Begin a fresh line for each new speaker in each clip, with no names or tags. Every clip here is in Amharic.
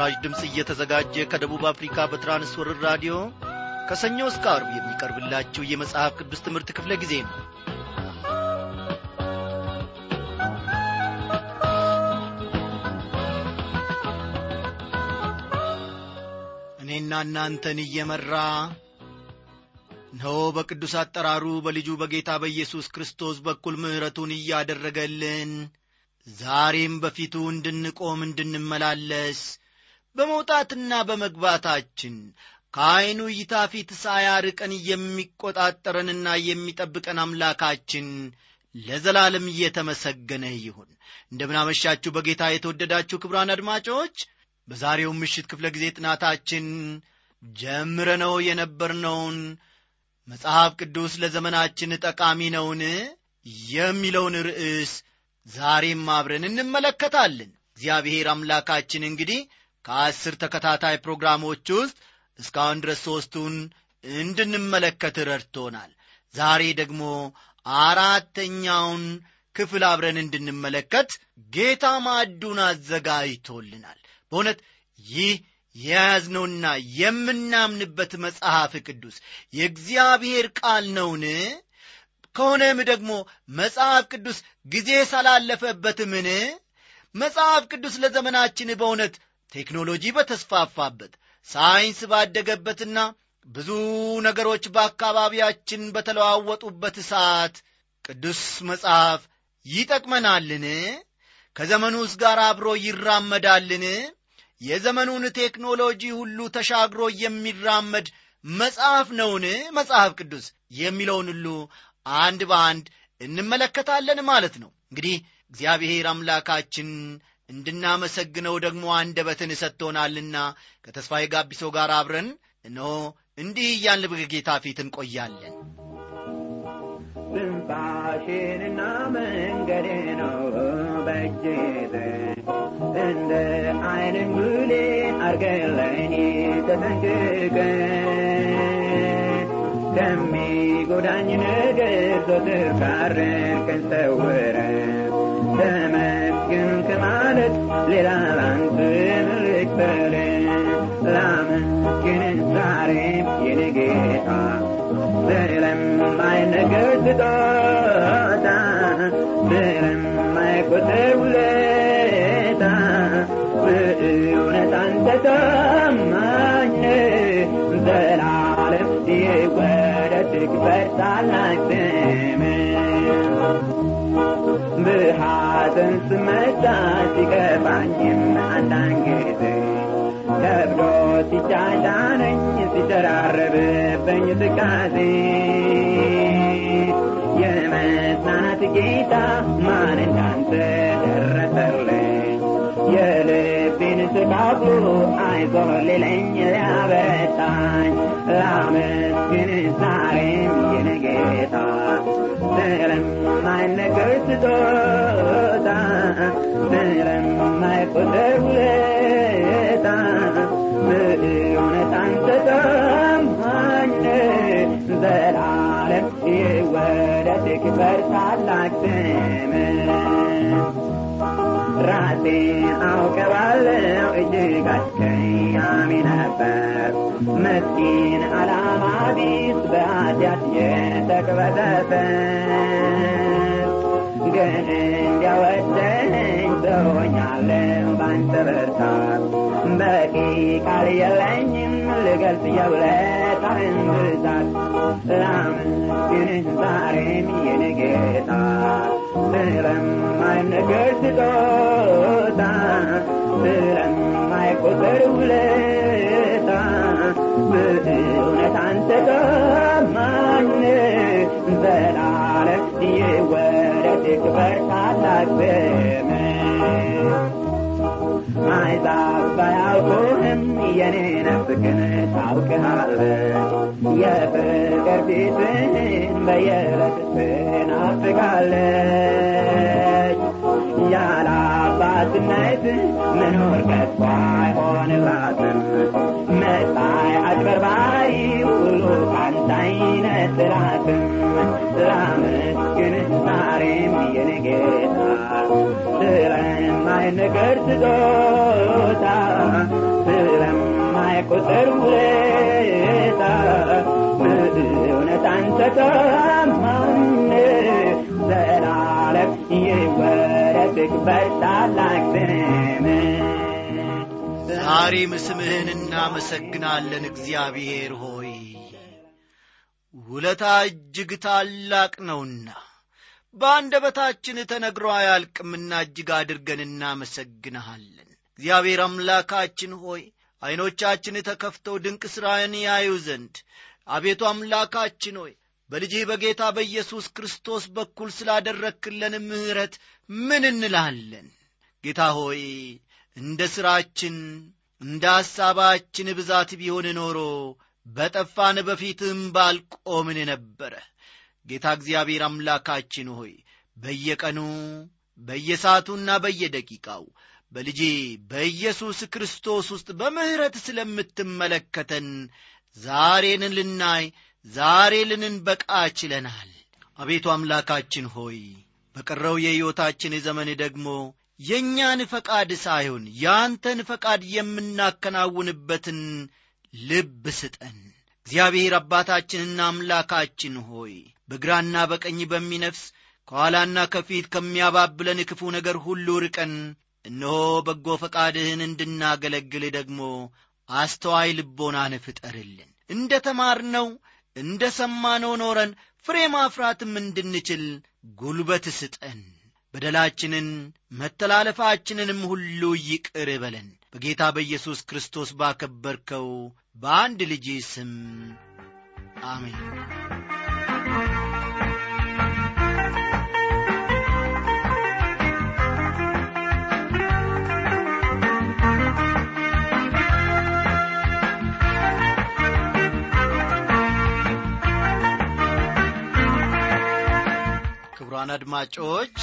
ይህ በምስራች ድምፅ እየተዘጋጀ ከደቡብ አፍሪካ በትራንስወርር ራዲዮ ከሰኞ እስከ አርብ የሚቀርብላችሁ የመጽሐፍ ቅዱስ ትምህርት ክፍለ ጊዜ ነው። እኔና እናንተን እየመራ እነሆ በቅዱስ አጠራሩ በልጁ በጌታ በኢየሱስ ክርስቶስ በኩል ምሕረቱን እያደረገልን ዛሬም በፊቱ እንድንቆም እንድንመላለስ በመውጣትና በመግባታችን ከዐይኑ እይታ ፊት ሳያርቀን የሚቈጣጠረንና የሚጠብቀን አምላካችን ለዘላለም እየተመሰገነ ይሁን። እንደምናመሻችሁ በጌታ የተወደዳችሁ ክብራን አድማጮች በዛሬው ምሽት ክፍለ ጊዜ ጥናታችን ጀምረነው የነበርነውን መጽሐፍ ቅዱስ ለዘመናችን ጠቃሚ ነውን የሚለውን ርዕስ ዛሬም አብረን እንመለከታለን። እግዚአብሔር አምላካችን እንግዲህ ከአስር ተከታታይ ፕሮግራሞች ውስጥ እስካሁን ድረስ ሦስቱን እንድንመለከት ረድቶናል። ዛሬ ደግሞ አራተኛውን ክፍል አብረን እንድንመለከት ጌታ ማዕዱን አዘጋጅቶልናል። በእውነት ይህ የያዝነውና የምናምንበት መጽሐፍ ቅዱስ የእግዚአብሔር ቃል ነውን? ከሆነም ደግሞ መጽሐፍ ቅዱስ ጊዜ ሳላለፈበትምን? መጽሐፍ ቅዱስ ለዘመናችን በእውነት ቴክኖሎጂ በተስፋፋበት ሳይንስ ባደገበትና ብዙ ነገሮች በአካባቢያችን በተለዋወጡበት ሰዓት ቅዱስ መጽሐፍ ይጠቅመናልን? ከዘመኑስ ጋር አብሮ ይራመዳልን? የዘመኑን ቴክኖሎጂ ሁሉ ተሻግሮ የሚራመድ መጽሐፍ ነውን? መጽሐፍ ቅዱስ የሚለውን ሁሉ አንድ በአንድ እንመለከታለን ማለት ነው። እንግዲህ እግዚአብሔር አምላካችን እንድናመሰግነው ደግሞ አንደበትን ሰጥቶናልና ከተስፋዬ ጋቢሶ ጋር አብረን እነሆ እንዲህ እያልን በጌታ ፊት እንቆያለን።
ትንፋሽንና መንገዴ ነው በእጅት እንደ አይንን ጉሌ አርገለኝ ተጠንቅቀ ከሚጎዳኝ ነገር ዞትር ሰውረ ተመስግን ከማለት ሌላ ላንተ ልክፈል ላመስግን ዛሬም የኔ ጌታ ስለማይነገር ስጦታ ስለማይቆጠር ውለታ በእውነት አንተ ታማኝ ዘላለም ይወደድ ክበር ታላቅ ስም በሐዘን ስመታ ሲከፋኝም አንዳንድ ጊዜ ከብዶ ሲጫጫነኝ ሲደራረብብኝ ትካዜ የመጽናናት ጌታ ማን እንዳንተ ደረሰልኝ? የልቤን ስቃብሎ አይዞ ሌለኝ ሊያበረታኝ ላመስግን ዛሬም የኔ ጌታ ስለማይነገር ስጦታ ታላቅ ስም ራሴን አውቀባለሁ እጅግ አስቀያሚ ነበር መስኪን አላማ ቢስ በኃጢአት የተቅበዘበት ግን እንዲያወደኝ ሰሆኛለሁ ባንተ በርታት በቂ ቃል የለኝም ልገልጽ የውለታህን ብዛት ላመስግንህ ዛሬም የኔ ስጦታ ይወደድ ክበር ታላቅ ስም አይዛብ ባያውቁህም የኔ ነፍስ ግን ታውቅሃለች የፍቅር ፊትህን በየዕለት ትናፍቃለች ያለ መኖር ከቶ አይሆንላትም መጣይ አጭበርባሪ ሁሉ ካንተ አይነጥላትም ላመስግን ዛሬም የኔ ጌታ ስለማ ስለማይነገር ስጦታ ስለማይቆጠር ውለታ በእውነት አንተ ታማኝ ዘላለም ይወረስክ በታላቅ ስምህ።
ዛሬም ስምህን እናመሰግናለን። እግዚአብሔር ሆይ ውለታ እጅግ ታላቅ ነውና በአንደበታችን ተነግሮ አያልቅምና እጅግ አድርገን እናመሰግንሃለን። እግዚአብሔር አምላካችን ሆይ ዐይኖቻችን ተከፍተው ድንቅ ሥራን ያዩ ዘንድ አቤቱ አምላካችን ሆይ በልጅህ በጌታ በኢየሱስ ክርስቶስ በኩል ስላደረክለን ምሕረት ምን እንላለን? ጌታ ሆይ እንደ ሥራችን እንደ ሐሳባችን ብዛት ቢሆን ኖሮ በጠፋን በፊትም ባልቆምን ነበረ። ጌታ እግዚአብሔር አምላካችን ሆይ በየቀኑ በየሰዓቱና በየደቂቃው በልጄ በኢየሱስ ክርስቶስ ውስጥ በምሕረት ስለምትመለከተን ዛሬን ልናይ ዛሬ ልንበቃ ችለናል። አቤቱ አምላካችን ሆይ በቀረው የሕይወታችን ዘመን ደግሞ የእኛን ፈቃድ ሳይሆን ያንተን ፈቃድ የምናከናውንበትን ልብ ስጠን። እግዚአብሔር አባታችንና አምላካችን ሆይ በግራና በቀኝ በሚነፍስ ከኋላና ከፊት ከሚያባብለን ክፉ ነገር ሁሉ ርቀን እነሆ በጎ ፈቃድህን እንድናገለግል ደግሞ አስተዋይ ልቦናን ፍጠርልን። እንደ ተማርነው እንደ ሰማነው ኖረን ፍሬ ማፍራትም እንድንችል ጉልበት ስጠን። በደላችንን መተላለፋችንንም ሁሉ ይቅር በለን በጌታ በኢየሱስ ክርስቶስ ባከበርከው በአንድ ልጅ ስም አሜን። ክቡራን አድማጮች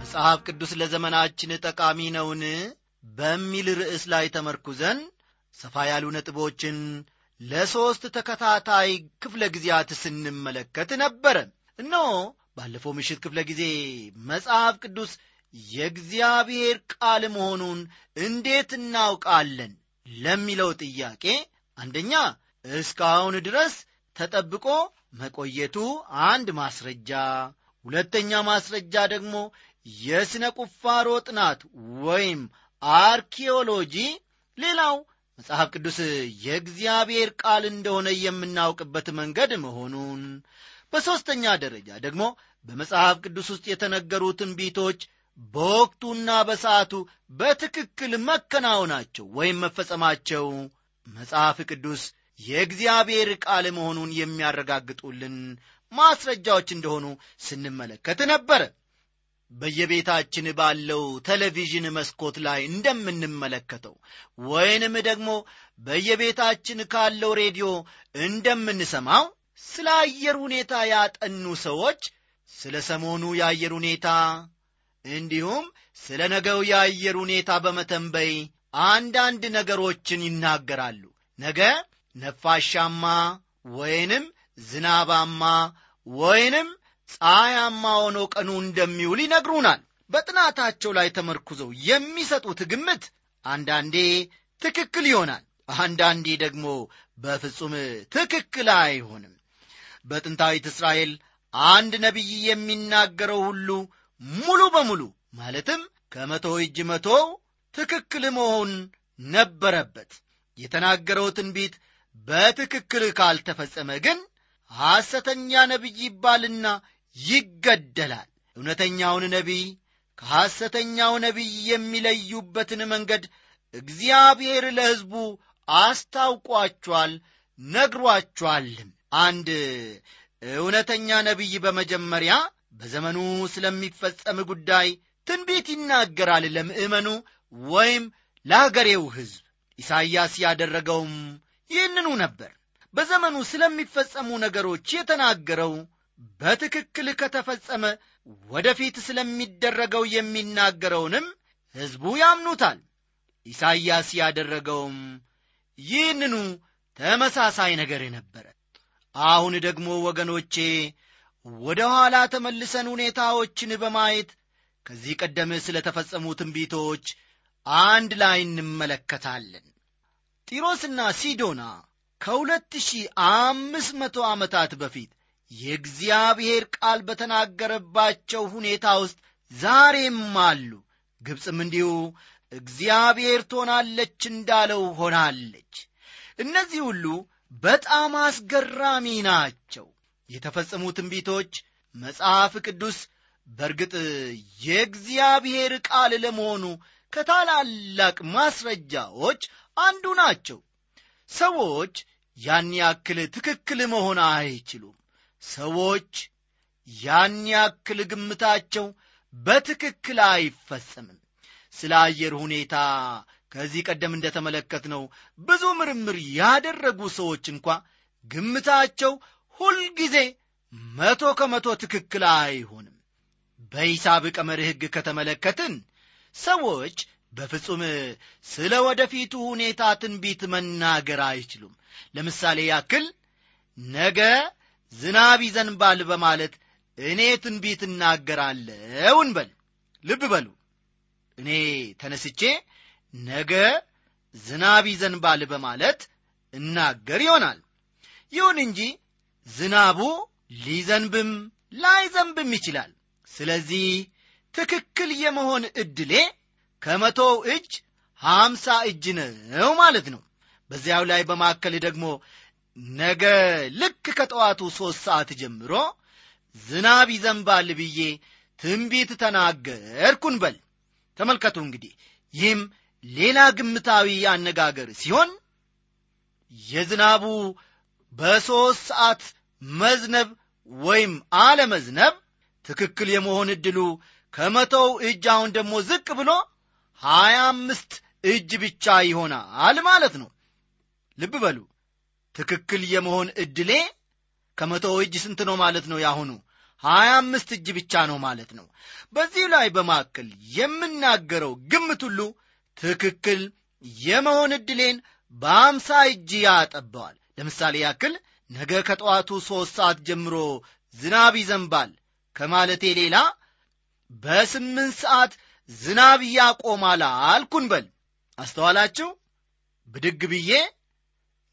መጽሐፍ ቅዱስ ለዘመናችን ጠቃሚ ነውን በሚል ርዕስ ላይ ተመርኩዘን ሰፋ ያሉ ነጥቦችን ለሦስት ተከታታይ ክፍለ ጊዜያት ስንመለከት ነበረ እነሆ ባለፈው ምሽት ክፍለ ጊዜ መጽሐፍ ቅዱስ የእግዚአብሔር ቃል መሆኑን እንዴት እናውቃለን ለሚለው ጥያቄ አንደኛ እስካሁን ድረስ ተጠብቆ መቆየቱ አንድ ማስረጃ ሁለተኛ ማስረጃ ደግሞ የሥነ ቁፋሮ ጥናት ወይም አርኪኦሎጂ። ሌላው መጽሐፍ ቅዱስ የእግዚአብሔር ቃል እንደሆነ የምናውቅበት መንገድ መሆኑን። በሦስተኛ ደረጃ ደግሞ በመጽሐፍ ቅዱስ ውስጥ የተነገሩ ትንቢቶች በወቅቱና በሰዓቱ በትክክል መከናወናቸው ወይም መፈጸማቸው መጽሐፍ ቅዱስ የእግዚአብሔር ቃል መሆኑን የሚያረጋግጡልን ማስረጃዎች እንደሆኑ ስንመለከት ነበረ በየቤታችን ባለው ቴሌቪዥን መስኮት ላይ እንደምንመለከተው ወይንም ደግሞ በየቤታችን ካለው ሬዲዮ እንደምንሰማው ስለ አየር ሁኔታ ያጠኑ ሰዎች ስለ ሰሞኑ የአየር ሁኔታ እንዲሁም ስለ ነገው የአየር ሁኔታ በመተንበይ አንዳንድ ነገሮችን ይናገራሉ። ነገ ነፋሻማ ወይንም ዝናባማ ወይንም ፀሐያማ ሆኖ ቀኑ እንደሚውል ይነግሩናል። በጥናታቸው ላይ ተመርኩዘው የሚሰጡት ግምት አንዳንዴ ትክክል ይሆናል አንዳንዴ ደግሞ በፍጹም ትክክል አይሆንም። በጥንታዊት እስራኤል አንድ ነቢይ የሚናገረው ሁሉ ሙሉ በሙሉ ማለትም ከመቶ እጅ መቶ ትክክል መሆን ነበረበት። የተናገረው ትንቢት በትክክል ካልተፈጸመ ግን ሐሰተኛ ነቢይ ይባልና ይገደላል። እውነተኛውን ነቢይ ከሐሰተኛው ነቢይ የሚለዩበትን መንገድ እግዚአብሔር ለሕዝቡ አስታውቋቸዋል ነግሯቸዋልም። አንድ እውነተኛ ነቢይ በመጀመሪያ በዘመኑ ስለሚፈጸም ጉዳይ ትንቢት ይናገራል ለምእመኑ ወይም ለአገሬው ሕዝብ። ኢሳይያስ ያደረገውም ይህንኑ ነበር። በዘመኑ ስለሚፈጸሙ ነገሮች የተናገረው በትክክል ከተፈጸመ ወደፊት ስለሚደረገው የሚናገረውንም ሕዝቡ ያምኑታል። ኢሳይያስ ያደረገውም ይህንኑ ተመሳሳይ ነገር ነበረ አሁን ደግሞ ወገኖቼ ወደ ኋላ ተመልሰን ሁኔታዎችን በማየት ከዚህ ቀደም ስለ ተፈጸሙ ትንቢቶች አንድ ላይ እንመለከታለን። ጢሮስና ሲዶና ከሁለት ሺህ አምስት መቶ ዓመታት በፊት የእግዚአብሔር ቃል በተናገረባቸው ሁኔታ ውስጥ ዛሬም አሉ። ግብፅም እንዲሁ እግዚአብሔር ትሆናለች እንዳለው ሆናለች። እነዚህ ሁሉ በጣም አስገራሚ ናቸው። የተፈጸሙ ትንቢቶች መጽሐፍ ቅዱስ በእርግጥ የእግዚአብሔር ቃል ለመሆኑ ከታላላቅ ማስረጃዎች አንዱ ናቸው። ሰዎች ያን ያክል ትክክል መሆን አይችሉም ሰዎች ያን ያክል ግምታቸው በትክክል አይፈጸምም። ስለ አየር ሁኔታ ከዚህ ቀደም እንደተመለከትነው ብዙ ምርምር ያደረጉ ሰዎች እንኳ ግምታቸው ሁልጊዜ መቶ ከመቶ ትክክል አይሆንም። በሂሳብ ቀመር ሕግ ከተመለከትን ሰዎች በፍጹም ስለ ወደፊቱ ሁኔታ ትንቢት መናገር አይችሉም። ለምሳሌ ያክል ነገ ዝናብ ይዘንባል በማለት እኔ ትንቢት እናገራለሁ እንበል ልብ በሉ። እኔ ተነስቼ ነገ ዝናብ ይዘንባል በማለት እናገር ይሆናል። ይሁን እንጂ ዝናቡ ሊዘንብም ላይዘንብም ይችላል። ስለዚህ ትክክል የመሆን ዕድሌ ከመቶው እጅ ሀምሳ እጅ ነው ማለት ነው። በዚያው ላይ በማከል ደግሞ ነገ ልክ ከጠዋቱ ሦስት ሰዓት ጀምሮ ዝናብ ይዘንባል ብዬ ትንቢት ተናገርኩን በል። ተመልከቱ እንግዲህ ይህም ሌላ ግምታዊ አነጋገር ሲሆን የዝናቡ በሦስት ሰዓት መዝነብ ወይም አለመዝነብ ትክክል የመሆን ዕድሉ ከመቶው እጅ አሁን ደግሞ ዝቅ ብሎ ሀያ አምስት እጅ ብቻ ይሆናል ማለት ነው። ልብ በሉ ትክክል የመሆን ዕድሌ ከመቶው እጅ ስንት ነው ማለት ነው ያሁኑ? ሀያ አምስት እጅ ብቻ ነው ማለት ነው። በዚህ ላይ በማከል የምናገረው ግምት ሁሉ ትክክል የመሆን ዕድሌን በአምሳ እጅ ያጠበዋል። ለምሳሌ ያክል ነገ ከጠዋቱ ሦስት ሰዓት ጀምሮ ዝናብ ይዘንባል ከማለቴ ሌላ በስምንት ሰዓት ዝናብ ያቆማል አልኩን በል። አስተዋላችሁ? ብድግ ብዬ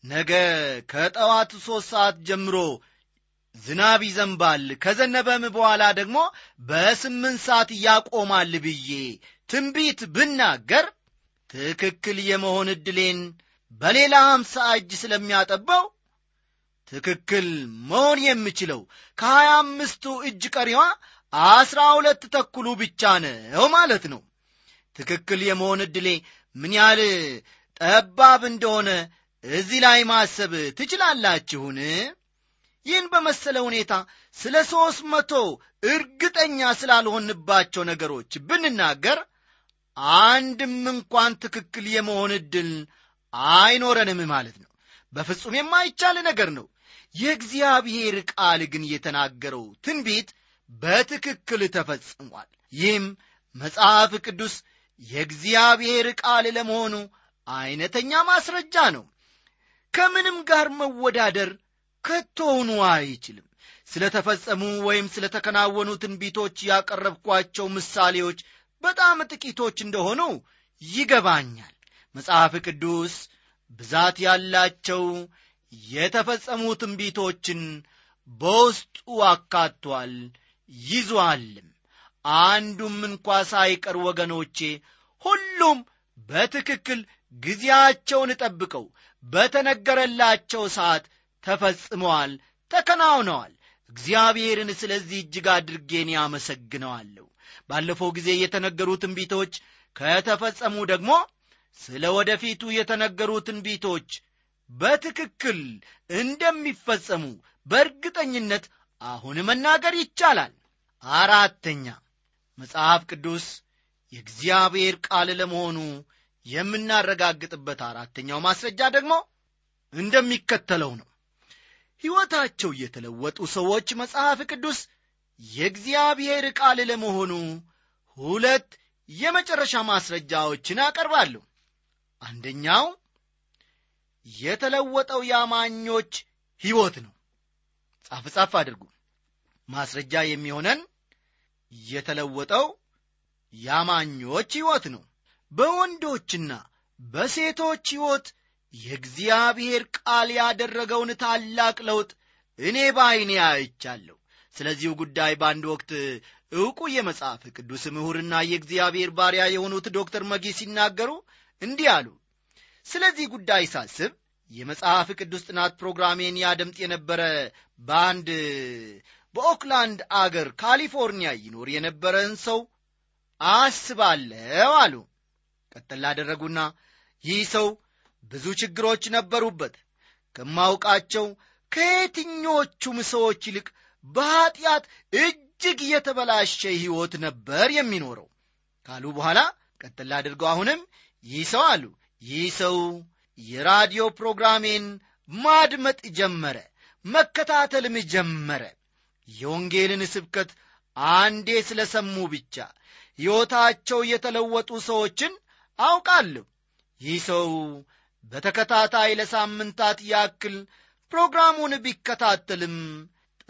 ነገ ከጠዋት ሦስት ሰዓት ጀምሮ ዝናብ ይዘንባል። ከዘነበም በኋላ ደግሞ በስምንት ሰዓት ያቆማል ብዬ ትንቢት ብናገር ትክክል የመሆን ዕድሌን በሌላ ሀምሳ እጅ ስለሚያጠባው ትክክል መሆን የምችለው ከሀያ አምስቱ እጅ ቀሪዋ አስራ ሁለት ተኩሉ ብቻ ነው ማለት ነው። ትክክል የመሆን ዕድሌ ምን ያህል ጠባብ እንደሆነ እዚህ ላይ ማሰብ ትችላላችሁን? ይህን በመሰለ ሁኔታ ስለ ሦስት መቶ እርግጠኛ ስላልሆንባቸው ነገሮች ብንናገር አንድም እንኳን ትክክል የመሆን ዕድል አይኖረንም ማለት ነው። በፍጹም የማይቻል ነገር ነው። የእግዚአብሔር ቃል ግን የተናገረው ትንቢት በትክክል ተፈጽሟል። ይህም መጽሐፍ ቅዱስ የእግዚአብሔር ቃል ለመሆኑ ዐይነተኛ ማስረጃ ነው ከምንም ጋር መወዳደር ከቶውኑ አይችልም። ስለ ተፈጸሙ ወይም ስለ ተከናወኑ ትንቢቶች ያቀረብኳቸው ምሳሌዎች በጣም ጥቂቶች እንደሆኑ ይገባኛል። መጽሐፍ ቅዱስ ብዛት ያላቸው የተፈጸሙ ትንቢቶችን በውስጡ አካቷል ይዟልም። አንዱም እንኳ ሳይቀር ወገኖቼ ሁሉም በትክክል ጊዜያቸውን ጠብቀው በተነገረላቸው ሰዓት ተፈጽመዋል ተከናውነዋል። እግዚአብሔርን ስለዚህ እጅግ አድርጌን ያመሰግነዋለሁ ባለፈው ጊዜ የተነገሩ ትንቢቶች ከተፈጸሙ ደግሞ ስለ ወደፊቱ የተነገሩ ትንቢቶች በትክክል እንደሚፈጸሙ በእርግጠኝነት አሁን መናገር ይቻላል። አራተኛ መጽሐፍ ቅዱስ የእግዚአብሔር ቃል ለመሆኑ የምናረጋግጥበት አራተኛው ማስረጃ ደግሞ እንደሚከተለው ነው። ሕይወታቸው የተለወጡ ሰዎች መጽሐፍ ቅዱስ የእግዚአብሔር ቃል ለመሆኑ ሁለት የመጨረሻ ማስረጃዎችን አቀርባለሁ አንደኛው የተለወጠው የአማኞች ሕይወት ነው። ጻፍ ጻፍ አድርጉ። ማስረጃ የሚሆነን የተለወጠው የአማኞች ሕይወት ነው በወንዶችና በሴቶች ሕይወት የእግዚአብሔር ቃል ያደረገውን ታላቅ ለውጥ እኔ በዐይኔ አይቻለሁ። ስለዚሁ ጉዳይ በአንድ ወቅት ዕውቁ የመጽሐፍ ቅዱስ ምሁርና የእግዚአብሔር ባሪያ የሆኑት ዶክተር መጊ ሲናገሩ እንዲህ አሉ። ስለዚህ ጉዳይ ሳስብ የመጽሐፍ ቅዱስ ጥናት ፕሮግራሜን ያደምጥ የነበረ በአንድ በኦክላንድ አገር ካሊፎርኒያ ይኖር የነበረን ሰው አስባለው አሉ ቀጠል ላደረጉና ይህ ሰው ብዙ ችግሮች ነበሩበት። ከማውቃቸው ከየትኞቹም ሰዎች ይልቅ በኀጢአት እጅግ የተበላሸ ሕይወት ነበር የሚኖረው። ካሉ በኋላ ቀጥል አድርገው አሁንም ይህ ሰው አሉ። ይህ ሰው የራዲዮ ፕሮግራሜን ማድመጥ ጀመረ መከታተልም ጀመረ። የወንጌልን ስብከት አንዴ ስለ ሰሙ ብቻ ሕይወታቸው የተለወጡ ሰዎችን አውቃለሁ። ይህ ሰው በተከታታይ ለሳምንታት ያክል ፕሮግራሙን ቢከታተልም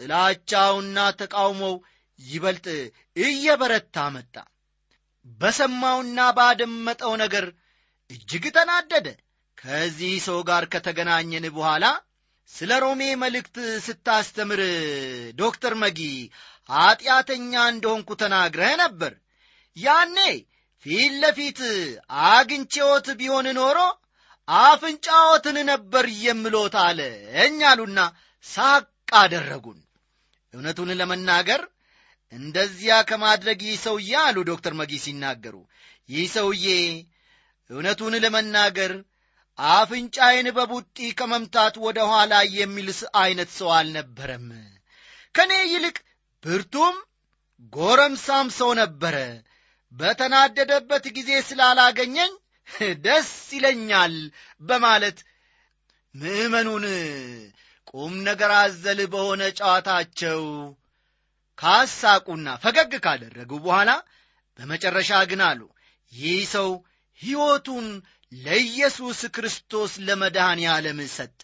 ጥላቻውና ተቃውሞው ይበልጥ እየበረታ መጣ። በሰማውና ባደመጠው ነገር እጅግ ተናደደ። ከዚህ ሰው ጋር ከተገናኘን በኋላ ስለ ሮሜ መልእክት ስታስተምር ዶክተር መጊ ኀጢአተኛ እንደሆንኩ ተናግረህ ነበር። ያኔ ፊት ለፊት አግኝቼዎት ቢሆን ኖሮ አፍንጫዎትን ነበር የምሎት አለኝ አሉና ሳቅ አደረጉን። እውነቱን ለመናገር እንደዚያ ከማድረግ ይህ ሰውዬ አሉ ዶክተር መጊ ሲናገሩ ይህ ሰውዬ እውነቱን ለመናገር አፍንጫዬን በቡጢ ከመምታት ወደ ኋላ የሚልስ ዐይነት ሰው አልነበረም። ከእኔ ይልቅ ብርቱም ጎረምሳም ሰው ነበረ በተናደደበት ጊዜ ስላላገኘኝ ደስ ይለኛል በማለት ምዕመኑን ቁም ነገር አዘል በሆነ ጨዋታቸው ካሳቁና ፈገግ ካደረጉ በኋላ በመጨረሻ ግን አሉ ይህ ሰው ሕይወቱን ለኢየሱስ ክርስቶስ ለመድኃኔ ዓለም ሰጠ።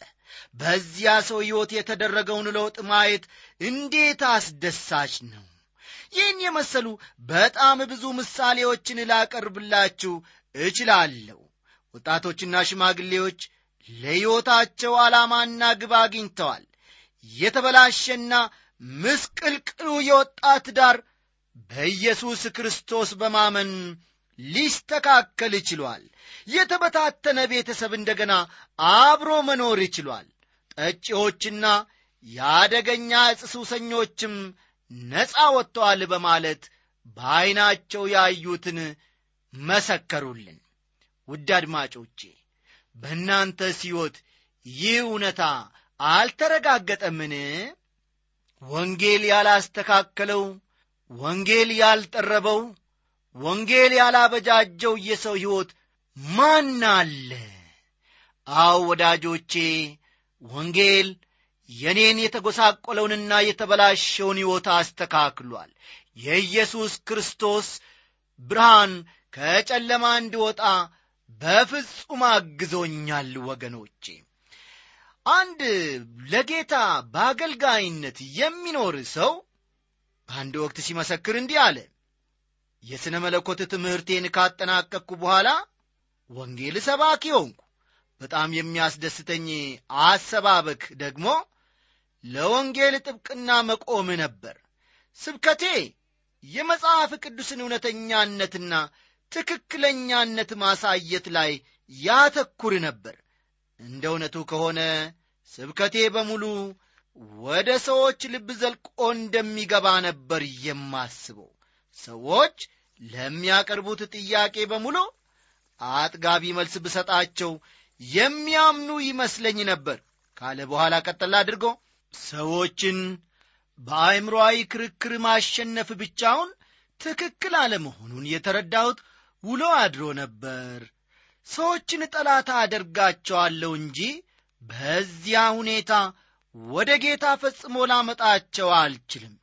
በዚያ ሰው ሕይወት የተደረገውን ለውጥ ማየት እንዴት አስደሳች ነው ይህን የመሰሉ በጣም ብዙ ምሳሌዎችን ላቀርብላችሁ እችላለሁ። ወጣቶችና ሽማግሌዎች ለሕይወታቸው ዓላማና ግብ አግኝተዋል። የተበላሸና ምስቅልቅሉ የወጣት ዳር በኢየሱስ ክርስቶስ በማመን ሊስተካከል ችሏል። የተበታተነ ቤተሰብ እንደገና አብሮ መኖር ይችሏል ጠጪዎችና የአደገኛ ዕፅ ሱሰኞችም ነፃ ወጥተዋል በማለት በዐይናቸው ያዩትን መሰከሩልን። ውድ አድማጮቼ በእናንተ ሕይወት ይህ እውነታ አልተረጋገጠምን? ወንጌል ያላስተካከለው ወንጌል ያልጠረበው ወንጌል ያላበጃጀው የሰው ሕይወት ማን አለ? አው ወዳጆቼ ወንጌል የኔን የተጎሳቆለውንና የተበላሸውን ሕይወት አስተካክሏል። የኢየሱስ ክርስቶስ ብርሃን ከጨለማ እንድወጣ በፍጹም አግዞኛል ወገኖቼ። አንድ ለጌታ በአገልጋይነት የሚኖር ሰው በአንድ ወቅት ሲመሰክር እንዲህ አለ። የሥነ መለኮት ትምህርቴን ካጠናቀቅኩ በኋላ ወንጌል ሰባኪ ሆንኩ። በጣም የሚያስደስተኝ አሰባበክ ደግሞ ለወንጌል ጥብቅና መቆም ነበር። ስብከቴ የመጽሐፍ ቅዱስን እውነተኛነትና ትክክለኛነት ማሳየት ላይ ያተኩር ነበር። እንደ እውነቱ ከሆነ ስብከቴ በሙሉ ወደ ሰዎች ልብ ዘልቆ እንደሚገባ ነበር የማስበው። ሰዎች ለሚያቀርቡት ጥያቄ በሙሉ አጥጋቢ መልስ ብሰጣቸው የሚያምኑ ይመስለኝ ነበር። ካለ በኋላ ቀጠል አድርጎ ሰዎችን በአእምሮአዊ ክርክር ማሸነፍ ብቻውን ትክክል አለመሆኑን የተረዳሁት ውሎ አድሮ ነበር። ሰዎችን ጠላት አደርጋቸዋለሁ እንጂ በዚያ ሁኔታ ወደ ጌታ ፈጽሞ ላመጣቸው አልችልም።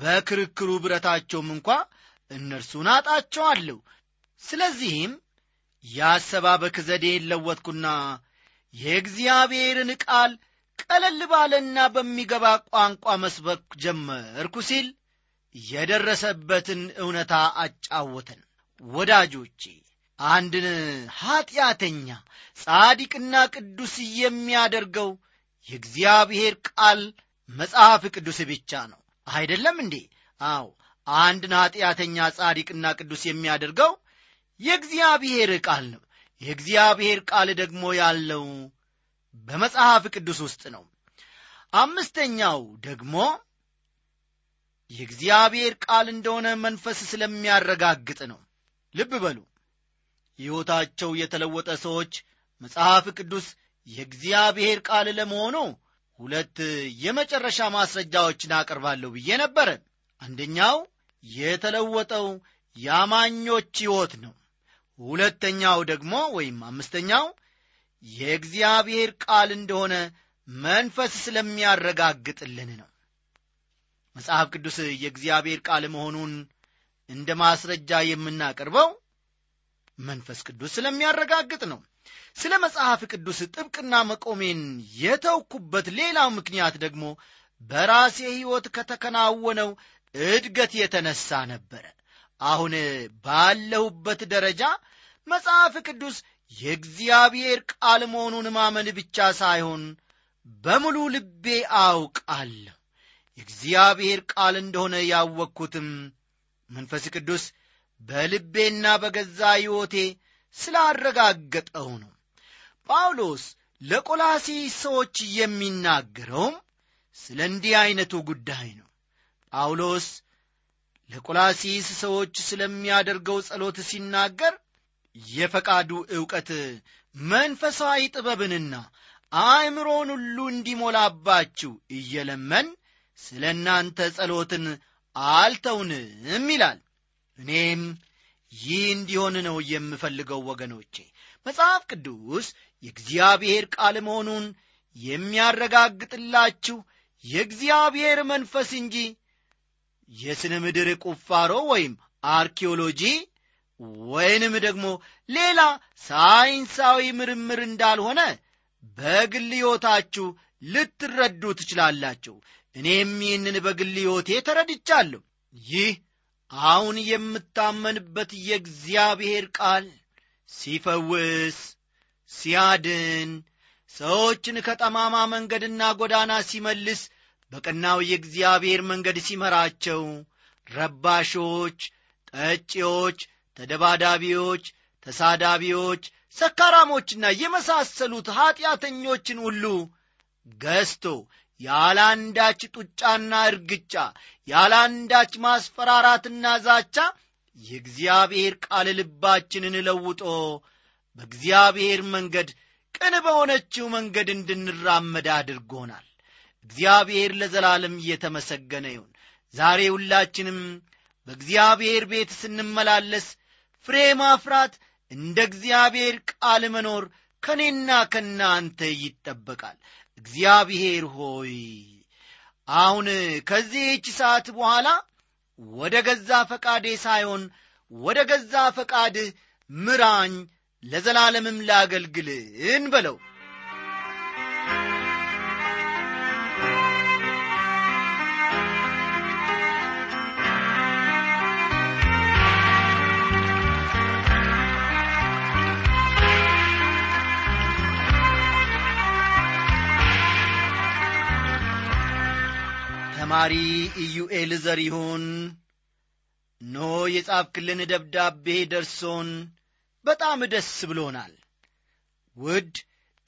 በክርክሩ ብረታቸውም እንኳ እነርሱን አጣቸዋለሁ። ስለዚህም የአሰባበክ ዘዴን ለወጥኩና የእግዚአብሔርን ቃል ቀለል ባለና በሚገባ ቋንቋ መስበክ ጀመርኩ ሲል የደረሰበትን እውነታ አጫወተን። ወዳጆቼ አንድን ኀጢአተኛ ጻዲቅና ቅዱስ የሚያደርገው የእግዚአብሔር ቃል መጽሐፍ ቅዱስ ብቻ ነው። አይደለም እንዴ? አዎ አንድን ኀጢአተኛ ጻዲቅና ቅዱስ የሚያደርገው የእግዚአብሔር ቃል ነው። የእግዚአብሔር ቃል ደግሞ ያለው በመጽሐፍ ቅዱስ ውስጥ ነው። አምስተኛው ደግሞ የእግዚአብሔር ቃል እንደሆነ መንፈስ ስለሚያረጋግጥ ነው። ልብ በሉ። ሕይወታቸው የተለወጠ ሰዎች መጽሐፍ ቅዱስ የእግዚአብሔር ቃል ለመሆኑ ሁለት የመጨረሻ ማስረጃዎችን አቀርባለሁ ብዬ ነበረ። አንደኛው የተለወጠው የአማኞች ሕይወት ነው። ሁለተኛው ደግሞ ወይም አምስተኛው የእግዚአብሔር ቃል እንደሆነ መንፈስ ስለሚያረጋግጥልን ነው። መጽሐፍ ቅዱስ የእግዚአብሔር ቃል መሆኑን እንደ ማስረጃ የምናቀርበው መንፈስ ቅዱስ ስለሚያረጋግጥ ነው። ስለ መጽሐፍ ቅዱስ ጥብቅና መቆሜን የተውኩበት ሌላው ምክንያት ደግሞ በራሴ ሕይወት ከተከናወነው እድገት የተነሳ ነበረ። አሁን ባለሁበት ደረጃ መጽሐፍ ቅዱስ የእግዚአብሔር ቃል መሆኑን ማመን ብቻ ሳይሆን በሙሉ ልቤ አውቃለሁ። የእግዚአብሔር ቃል እንደሆነ ያወቅኩትም መንፈስ ቅዱስ በልቤና በገዛ ሕይወቴ ስላረጋገጠው ነው። ጳውሎስ ለቆላሲስ ሰዎች የሚናገረውም ስለ እንዲህ ዐይነቱ ጉዳይ ነው። ጳውሎስ ለቆላሲስ ሰዎች ስለሚያደርገው ጸሎት ሲናገር የፈቃዱ ዕውቀት መንፈሳዊ ጥበብንና አእምሮን ሁሉ እንዲሞላባችሁ እየለመን ስለ እናንተ ጸሎትን አልተውንም ይላል። እኔም ይህ እንዲሆን ነው የምፈልገው ወገኖቼ። መጽሐፍ ቅዱስ የእግዚአብሔር ቃል መሆኑን የሚያረጋግጥላችሁ የእግዚአብሔር መንፈስ እንጂ የስነ ምድር ቁፋሮ ወይም አርኪኦሎጂ ወይንም ደግሞ ሌላ ሳይንሳዊ ምርምር እንዳልሆነ በግል ልትረዱ ትችላላችሁ። እኔም ይህንን በግል ሕይወቴ ተረድቻለሁ። ይህ አሁን የምታመንበት የእግዚአብሔር ቃል ሲፈውስ ሲያድን ሰዎችን ከጠማማ መንገድና ጎዳና ሲመልስ በቀናው የእግዚአብሔር መንገድ ሲመራቸው ረባሾች ጠጪዎች ተደባዳቢዎች ተሳዳቢዎች ሰካራሞችና የመሳሰሉት ኀጢአተኞችን ሁሉ ገዝቶ ያለ ጡጫና እርግጫ ያለ አንዳች ማስፈራራትና ዛቻ የእግዚአብሔር ቃል ልባችንን ለውጦ በእግዚአብሔር መንገድ ቅን በሆነችው መንገድ እንድንራመድ አድርጎናል። እግዚአብሔር ለዘላለም እየተመሰገነ ይሁን። ዛሬ ሁላችንም በእግዚአብሔር ቤት ስንመላለስ ፍሬ ማፍራት እንደ እግዚአብሔር ቃል መኖር ከእኔና ከእናንተ ይጠበቃል። እግዚአብሔር ሆይ አሁን ከዚህች ሰዓት በኋላ ወደ ገዛ ፈቃዴ ሳይሆን ወደ ገዛ ፈቃድህ ምራኝ ለዘላለምም ላገልግል እንበለው ተማሪ ኢዩኤል ዘሪሁን ኖ የጻፍክልን ደብዳቤ ደርሶን በጣም ደስ ብሎናል። ውድ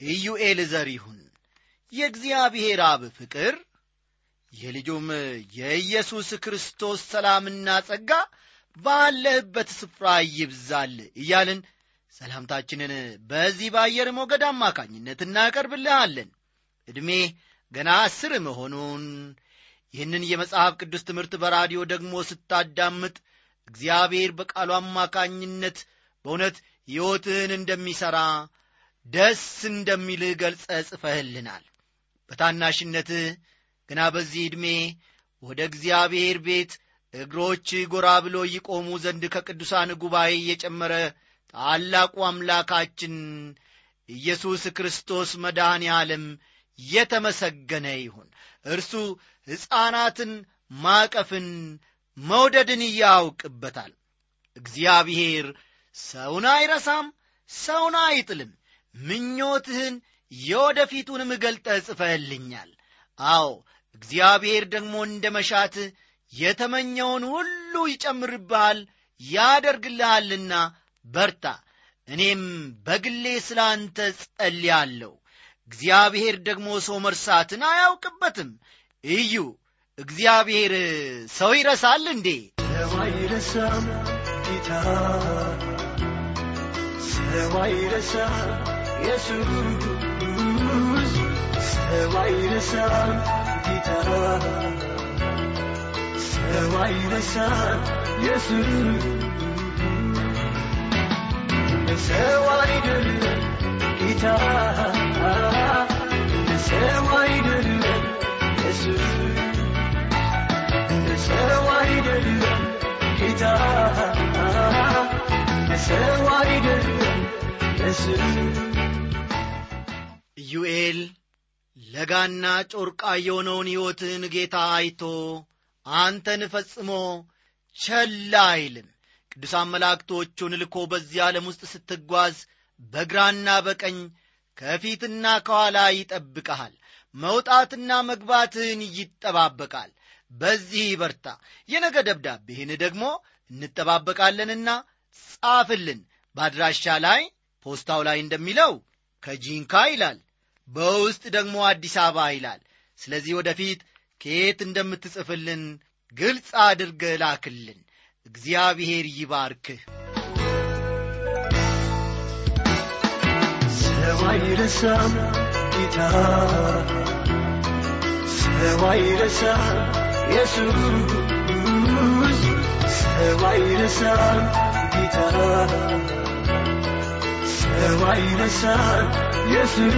ኢዩኤል ዘሪሁን የእግዚአብሔር አብ ፍቅር የልጁም የኢየሱስ ክርስቶስ ሰላምና ጸጋ ባለህበት ስፍራ ይብዛል እያልን ሰላምታችንን በዚህ በአየር ሞገድ አማካኝነት እናቀርብልሃለን። ዕድሜ ገና አስር መሆኑን ይህንን የመጽሐፍ ቅዱስ ትምህርት በራዲዮ ደግሞ ስታዳምጥ እግዚአብሔር በቃሉ አማካኝነት በእውነት ሕይወትህን እንደሚሠራ ደስ እንደሚልህ ገልጸ ጽፈህልናል። በታናሽነትህ ገና በዚህ ዕድሜ ወደ እግዚአብሔር ቤት እግሮች ጎራ ብሎ ይቆሙ ዘንድ ከቅዱሳን ጉባኤ የጨመረ ታላቁ አምላካችን ኢየሱስ ክርስቶስ መድኃኔ ዓለም የተመሰገነ ይሁን። እርሱ ሕፃናትን ማቀፍን መውደድን ያውቅበታል። እግዚአብሔር ሰውን አይረሳም ሰውን አይጥልም። ምኞትህን የወደፊቱንም ገልጠህ ጽፈህልኛል። አዎ እግዚአብሔር ደግሞ እንደ መሻትህ የተመኘውን ሁሉ ይጨምርብሃል ያደርግልሃልና በርታ። እኔም በግሌ ስለ አንተ ጸልያለሁ። እግዚአብሔር ደግሞ ሰው መርሳትን አያውቅበትም እዩ። እግዚአብሔር ሰው ይረሳል እንዴ?
ሰው አይደለም ጌታ። ሰው አይደለም ኢየሱስ
ኢዩኤል ለጋና ጮርቃ የሆነውን ሕይወትን ጌታ አይቶ አንተን ፈጽሞ ቸል አይልም። ቅዱሳን መላእክቶቹን ልኮ በዚህ ዓለም ውስጥ ስትጓዝ በግራና በቀኝ ከፊትና ከኋላ ይጠብቀሃል መውጣትና መግባትህን ይጠባበቃል። በዚህ በርታ። የነገ ደብዳቤህን ደግሞ እንጠባበቃለንና ጻፍልን። በአድራሻ ላይ ፖስታው ላይ እንደሚለው ከጂንካ ይላል በውስጥ ደግሞ አዲስ አበባ ይላል። ስለዚህ ወደፊት ከየት እንደምትጽፍልን ግልጽ አድርገ ላክልን። እግዚአብሔር ይባርክህ።
ሰው አይረሳም ጌታ ሰው አይረሳም ኢየሱስ ሰው አይረሳም ጌታ ሰው አይረሳም ኢየሱስ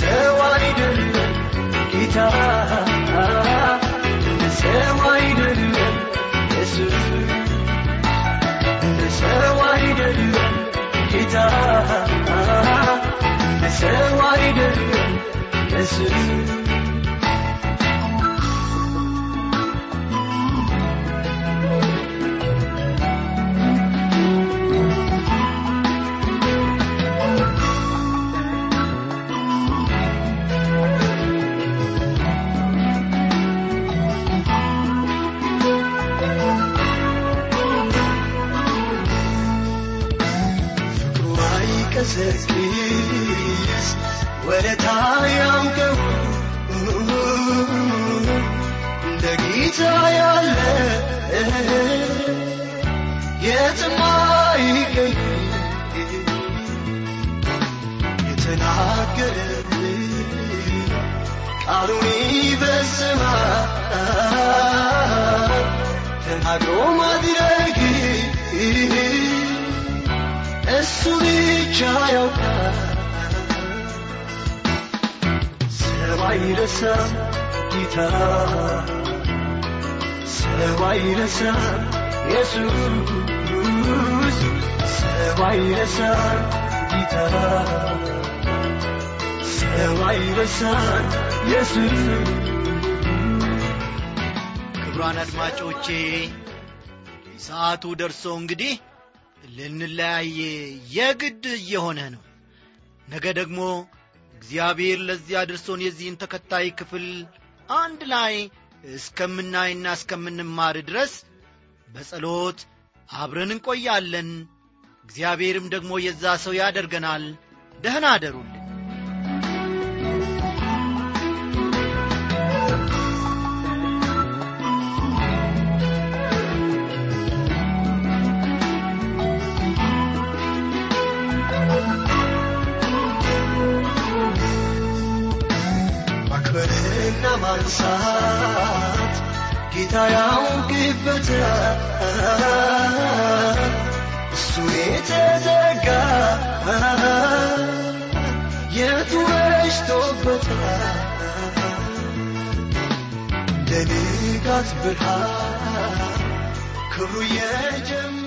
ሰው አይደለም ጌታ ሰው አይደለም ኢየሱስ ሰው አይደለም ጌታ ሰው አይደለም ጌታ ያለ የትም አይገኝ የተናገረ ቃሉን ይፈጽማል ተናግሮ ማድረግ እሱ ብቻ ያውቃል። ጌታ ሰው
ክቡራን አድማጮቼ ሰዓቱ ደርሶ እንግዲህ ልንለያይ የግድ እየሆነ ነው። ነገ ደግሞ እግዚአብሔር ለዚህ አድርሶን የዚህን ተከታይ ክፍል አንድ ላይ እስከምናይና እስከምንማር ድረስ በጸሎት አብረን እንቆያለን። እግዚአብሔርም ደግሞ የዛ ሰው ያደርገናል። ደህና አደሩልን
ማንሳት ጌታ ያውቅበታል እሱ የተዘጋ የቱ በሽቶበታል እንደ ንጋት ብርሃን ክብሩ የጀመረ